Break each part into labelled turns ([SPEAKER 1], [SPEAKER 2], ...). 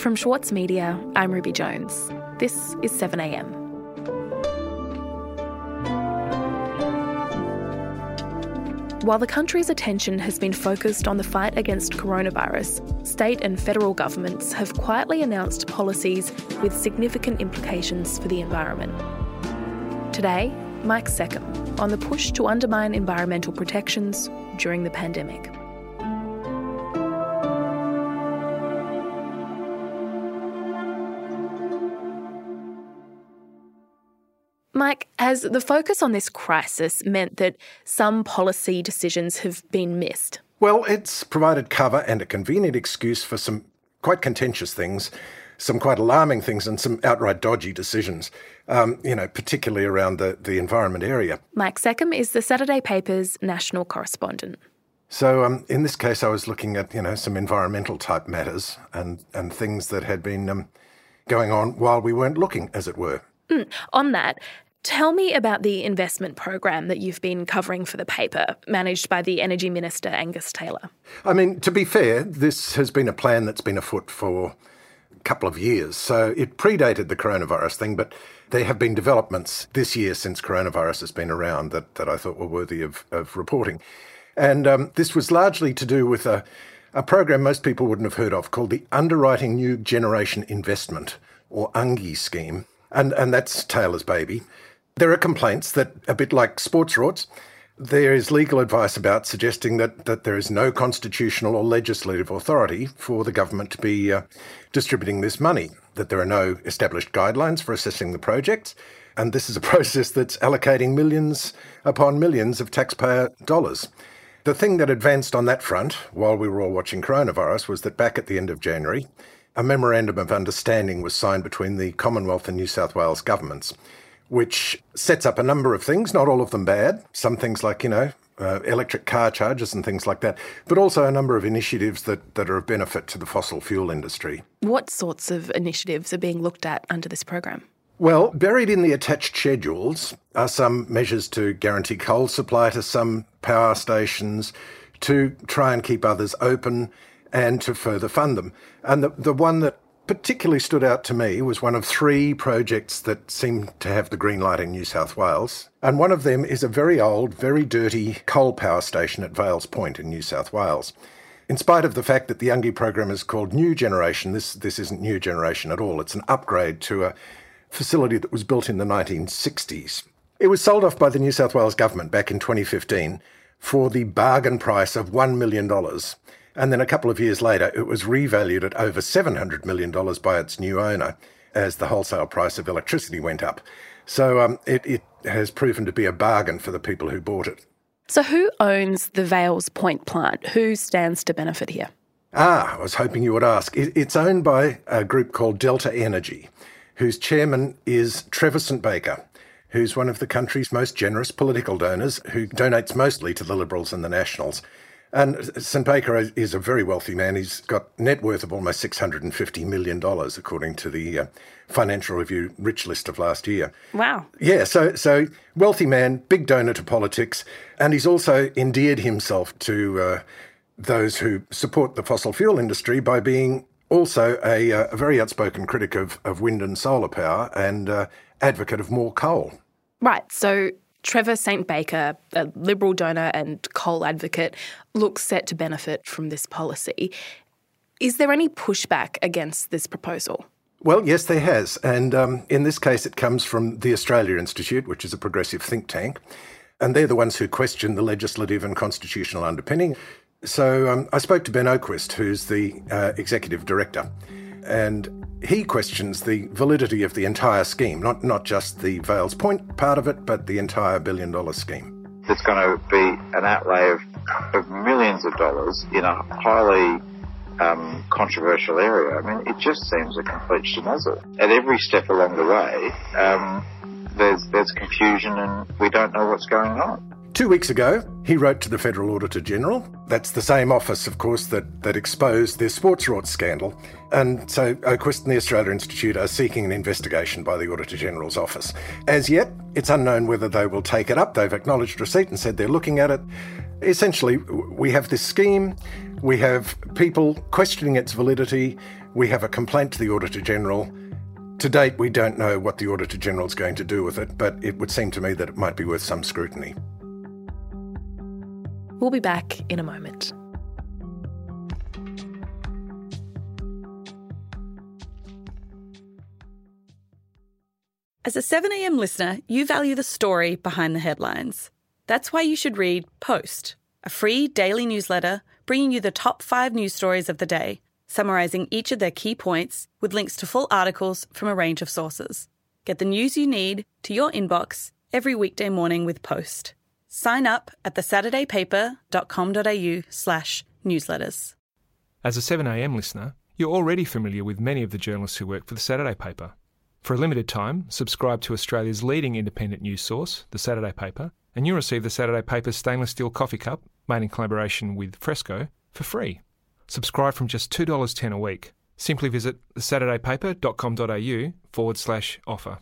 [SPEAKER 1] From Schwartz Media, I'm Ruby Jones. This is 7am. While the country's attention has been focused on the fight against coronavirus, state and federal governments have quietly announced policies with significant implications for the environment. Today, Mike Seccombe on the push to undermine environmental protections during the pandemic. Mike, has the focus on this crisis meant that some policy decisions have been missed?
[SPEAKER 2] Well, it's provided cover and a convenient excuse for some quite contentious things, some quite alarming things, and some outright dodgy decisions, um, you know, particularly around the, the environment area.
[SPEAKER 1] Mike Seccombe is the Saturday paper's national correspondent.
[SPEAKER 2] So um, in this case, I was looking at, you know, some environmental type matters and, and things that had been um, going on while we weren't looking, as it were.
[SPEAKER 1] Mm. On that, Tell me about the investment program that you've been covering for the paper, managed by the Energy Minister Angus Taylor.
[SPEAKER 2] I mean, to be fair, this has been a plan that's been afoot for a couple of years. So it predated the coronavirus thing, but there have been developments this year since coronavirus has been around that, that I thought were worthy of, of reporting. And um, this was largely to do with a, a program most people wouldn't have heard of called the Underwriting New Generation Investment, or UNGI scheme. And, and that's Taylor's baby. There are complaints that, a bit like sports rorts, there is legal advice about suggesting that, that there is no constitutional or legislative authority for the government to be uh, distributing this money, that there are no established guidelines for assessing the projects, and this is a process that's allocating millions upon millions of taxpayer dollars. The thing that advanced on that front while we were all watching coronavirus was that back at the end of January, a memorandum of understanding was signed between the Commonwealth and New South Wales governments which sets up a number of things, not all of them bad. Some things like, you know, uh, electric car charges and things like that, but also a number of initiatives that, that are of benefit to the fossil fuel industry.
[SPEAKER 1] What sorts of initiatives are being looked at under this program?
[SPEAKER 2] Well, buried in the attached schedules are some measures to guarantee coal supply to some power stations, to try and keep others open, and to further fund them. And the, the one that particularly stood out to me was one of three projects that seemed to have the green light in New South Wales. And one of them is a very old, very dirty coal power station at Vales Point in New South Wales. In spite of the fact that the UNGI program is called New Generation, this, this isn't New Generation at all. It's an upgrade to a facility that was built in the 1960s. It was sold off by the New South Wales government back in 2015 for the bargain price of $1 million. And then a couple of years later, it was revalued at over $700 million by its new owner as the wholesale price of electricity went up. So um, it, it has proven to be a bargain for the people who bought it.
[SPEAKER 1] So, who owns the Vales Point plant? Who stands to benefit here?
[SPEAKER 2] Ah, I was hoping you would ask. It's owned by a group called Delta Energy, whose chairman is Trevor St Baker, who's one of the country's most generous political donors, who donates mostly to the Liberals and the Nationals. And St. Baker is a very wealthy man. He's got net worth of almost $650 million, according to the uh, Financial Review rich list of last year.
[SPEAKER 1] Wow.
[SPEAKER 2] Yeah, so, so wealthy man, big donor to politics, and he's also endeared himself to uh, those who support the fossil fuel industry by being also a, uh, a very outspoken critic of, of wind and solar power and uh, advocate of more coal.
[SPEAKER 1] Right. So Trevor St. Baker, a Liberal donor and coal advocate, looks set to benefit from this policy. Is there any pushback against this proposal?
[SPEAKER 2] Well, yes, there has. And um, in this case, it comes from the Australia Institute, which is a progressive think tank. And they're the ones who question the legislative and constitutional underpinning. So um, I spoke to Ben Oquist, who's the uh, executive director and he questions the validity of the entire scheme, not, not just the Vales Point part of it, but the entire billion dollar scheme.
[SPEAKER 3] It's going to be an outlay of, of millions of dollars in a highly um, controversial area. I mean, it just seems a complete schmozzle. At every step along the way, um, there's, there's confusion and we don't know what's going on.
[SPEAKER 2] Two weeks ago, he wrote to the Federal Auditor General. That's the same office, of course, that, that exposed the sports rorts scandal. And so Oquist and the Australia Institute are seeking an investigation by the Auditor General's office. As yet, it's unknown whether they will take it up. They've acknowledged receipt and said they're looking at it. Essentially, we have this scheme We have people questioning its validity. We have a complaint to the Auditor General. To date, we don't know what the Auditor General is going to do with it, but it would seem to me that it might be worth some scrutiny.
[SPEAKER 1] We'll be back in a moment.
[SPEAKER 4] As a 7am listener, you value the story behind the headlines. That's why you should read Post, a free daily newsletter bringing you the top five news stories of the day, summarising each of their key points with links to full articles from a range of sources. Get the news you need to your inbox every weekday morning with Post. Sign up at thesaturdaypaper.com.au slash newsletters.
[SPEAKER 5] As a 7am listener, you're already familiar with many of the journalists who work for the Saturday paper. For a limited time, subscribe to Australia's leading independent news source, the Saturday paper, and you'll receive the Saturday paper's stainless steel coffee cup, made in collaboration with Fresco, for free. Subscribe from just $2.10 a week. Simply visit thesaturdaypaper.com.au forward slash offer.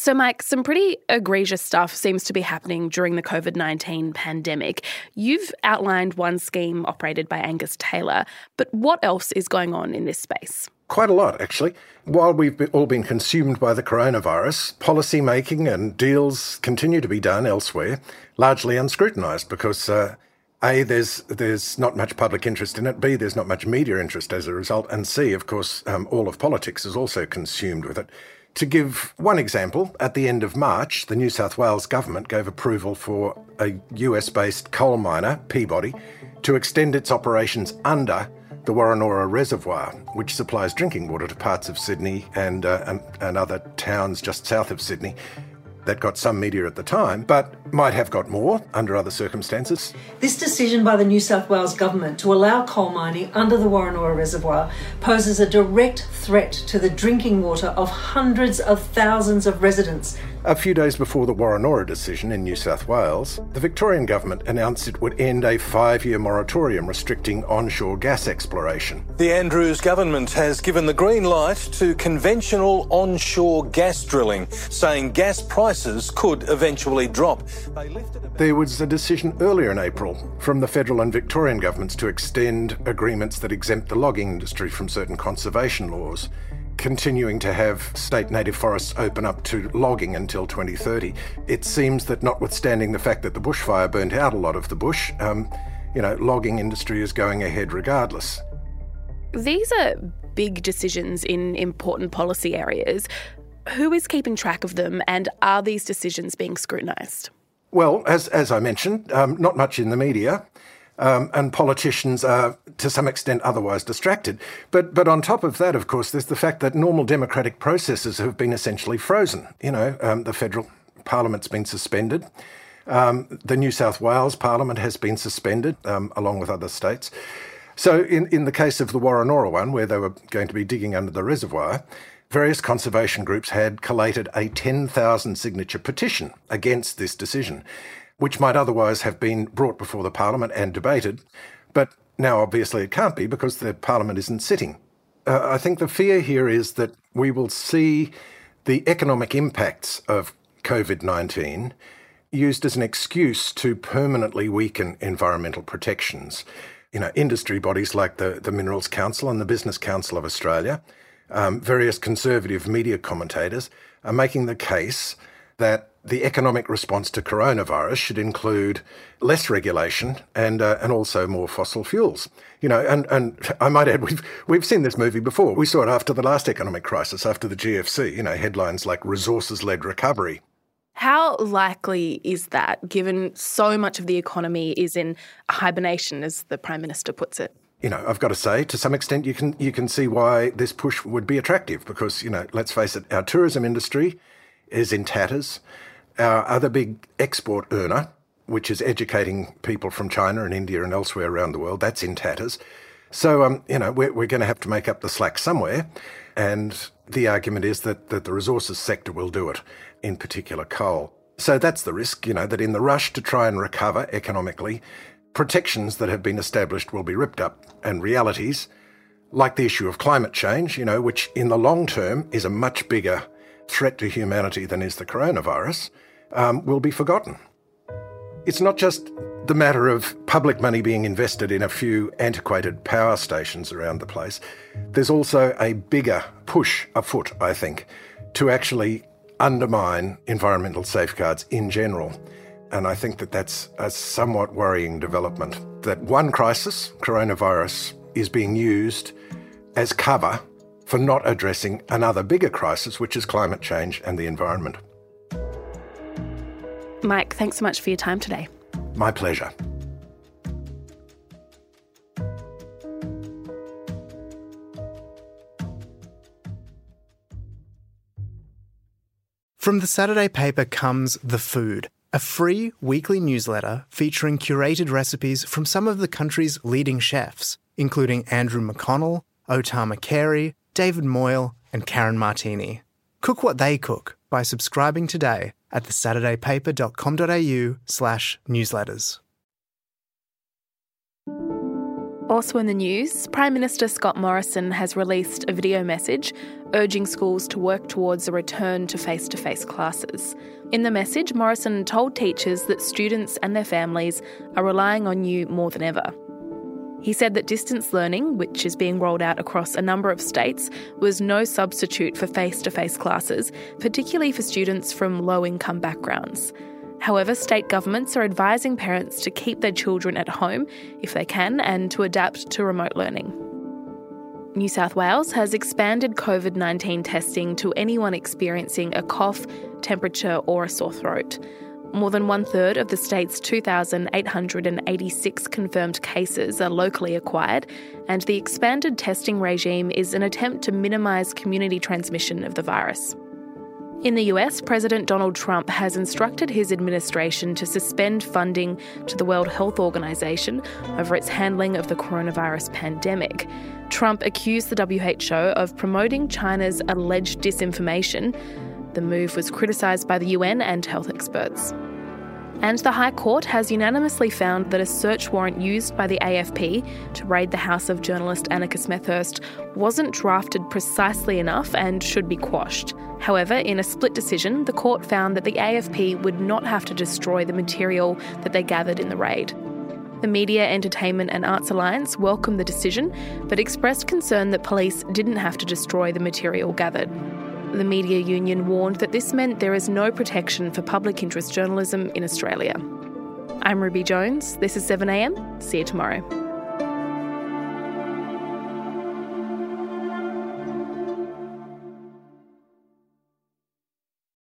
[SPEAKER 1] So, Mike, some pretty egregious stuff seems to be happening during the COVID 19 pandemic. You've outlined one scheme operated by Angus Taylor, but what else is going on in this space?
[SPEAKER 2] Quite a lot, actually. While we've all been consumed by the coronavirus, policy making and deals continue to be done elsewhere, largely unscrutinised because. Uh, a, there's there's not much public interest in it. B, there's not much media interest as a result. And C, of course, um, all of politics is also consumed with it. To give one example, at the end of March, the New South Wales government gave approval for a US based coal miner, Peabody, to extend its operations under the Woronora Reservoir, which supplies drinking water to parts of Sydney and, uh, and, and other towns just south of Sydney that got some media at the time, but might have got more under other circumstances.
[SPEAKER 6] This decision by the New South Wales government to allow coal mining under the Woronora Reservoir poses a direct threat to the drinking water of hundreds of thousands of residents
[SPEAKER 2] a few days before the Woronora decision in New South Wales, the Victorian government announced it would end a five year moratorium restricting onshore gas exploration.
[SPEAKER 7] The Andrews government has given the green light to conventional onshore gas drilling, saying gas prices could eventually drop.
[SPEAKER 2] There was a decision earlier in April from the federal and Victorian governments to extend agreements that exempt the logging industry from certain conservation laws continuing to have state native forests open up to logging until 2030. It seems that notwithstanding the fact that the bushfire burnt out a lot of the bush, um, you know, logging industry is going ahead regardless.
[SPEAKER 1] These are big decisions in important policy areas. Who is keeping track of them, and are these decisions being scrutinised?
[SPEAKER 2] Well, as, as I mentioned, um, not much in the media um, and politicians are to some extent otherwise distracted. But but on top of that, of course, there's the fact that normal democratic processes have been essentially frozen. You know, um, the federal parliament's been suspended. Um, the New South Wales Parliament has been suspended, um, along with other states. So, in, in the case of the Woronora one, where they were going to be digging under the reservoir, various conservation groups had collated a 10,000 signature petition against this decision which might otherwise have been brought before the Parliament and debated, but now obviously it can't be because the Parliament isn't sitting. Uh, I think the fear here is that we will see the economic impacts of COVID 19 used as an excuse to permanently weaken environmental protections. You know, industry bodies like the, the Minerals Council and the Business Council of Australia, um, various conservative media commentators are making the case that the economic response to coronavirus should include less regulation and uh, and also more fossil fuels. You know, and, and I might add, we've we've seen this movie before. We saw it after the last economic crisis, after the GFC. You know, headlines like "resources-led recovery."
[SPEAKER 1] How likely is that, given so much of the economy is in hibernation, as the Prime Minister puts it?
[SPEAKER 2] you know, I've got to say, to some extent, you can you can see why this push would be attractive because you know, let's face it, our tourism industry is in tatters. Our other big export earner, which is educating people from China and India and elsewhere around the world, that's in tatters. So, um, you know, we're, we're going to have to make up the slack somewhere. And the argument is that, that the resources sector will do it, in particular coal. So that's the risk, you know, that in the rush to try and recover economically, protections that have been established will be ripped up, and realities, like the issue of climate change, you know, which in the long term is a much bigger threat to humanity than is the coronavirus, um, will be forgotten. It's not just the matter of public money being invested in a few antiquated power stations around the place. There's also a bigger push afoot, I think, to actually undermine environmental safeguards in general. And I think that that's a somewhat worrying development. That one crisis, coronavirus, is being used as cover for not addressing another bigger crisis, which is climate change and the environment.
[SPEAKER 1] Mike, thanks so much for your time today.
[SPEAKER 2] My pleasure.
[SPEAKER 8] From the Saturday paper comes The Food, a free weekly newsletter featuring curated recipes from some of the country's leading chefs, including Andrew McConnell, O Tama Carey, David Moyle, and Karen Martini. Cook what they cook by subscribing today at thesaturdaypaper.com.au slash newsletters.
[SPEAKER 1] Also in the news, Prime Minister Scott Morrison has released a video message urging schools to work towards a return to face to face classes. In the message, Morrison told teachers that students and their families are relying on you more than ever. He said that distance learning, which is being rolled out across a number of states, was no substitute for face to face classes, particularly for students from low income backgrounds. However, state governments are advising parents to keep their children at home if they can and to adapt to remote learning. New South Wales has expanded COVID 19 testing to anyone experiencing a cough, temperature, or a sore throat. More than one third of the state's 2,886 confirmed cases are locally acquired, and the expanded testing regime is an attempt to minimise community transmission of the virus. In the US, President Donald Trump has instructed his administration to suspend funding to the World Health Organization over its handling of the coronavirus pandemic. Trump accused the WHO of promoting China's alleged disinformation. The move was criticised by the UN and health experts. And the High Court has unanimously found that a search warrant used by the AFP to raid the house of journalist Annika Smethurst wasn't drafted precisely enough and should be quashed. However, in a split decision, the court found that the AFP would not have to destroy the material that they gathered in the raid. The Media, Entertainment and Arts Alliance welcomed the decision, but expressed concern that police didn't have to destroy the material gathered. The media union warned that this meant there is no protection for public interest journalism in Australia. I'm Ruby Jones. This is 7am. See you tomorrow.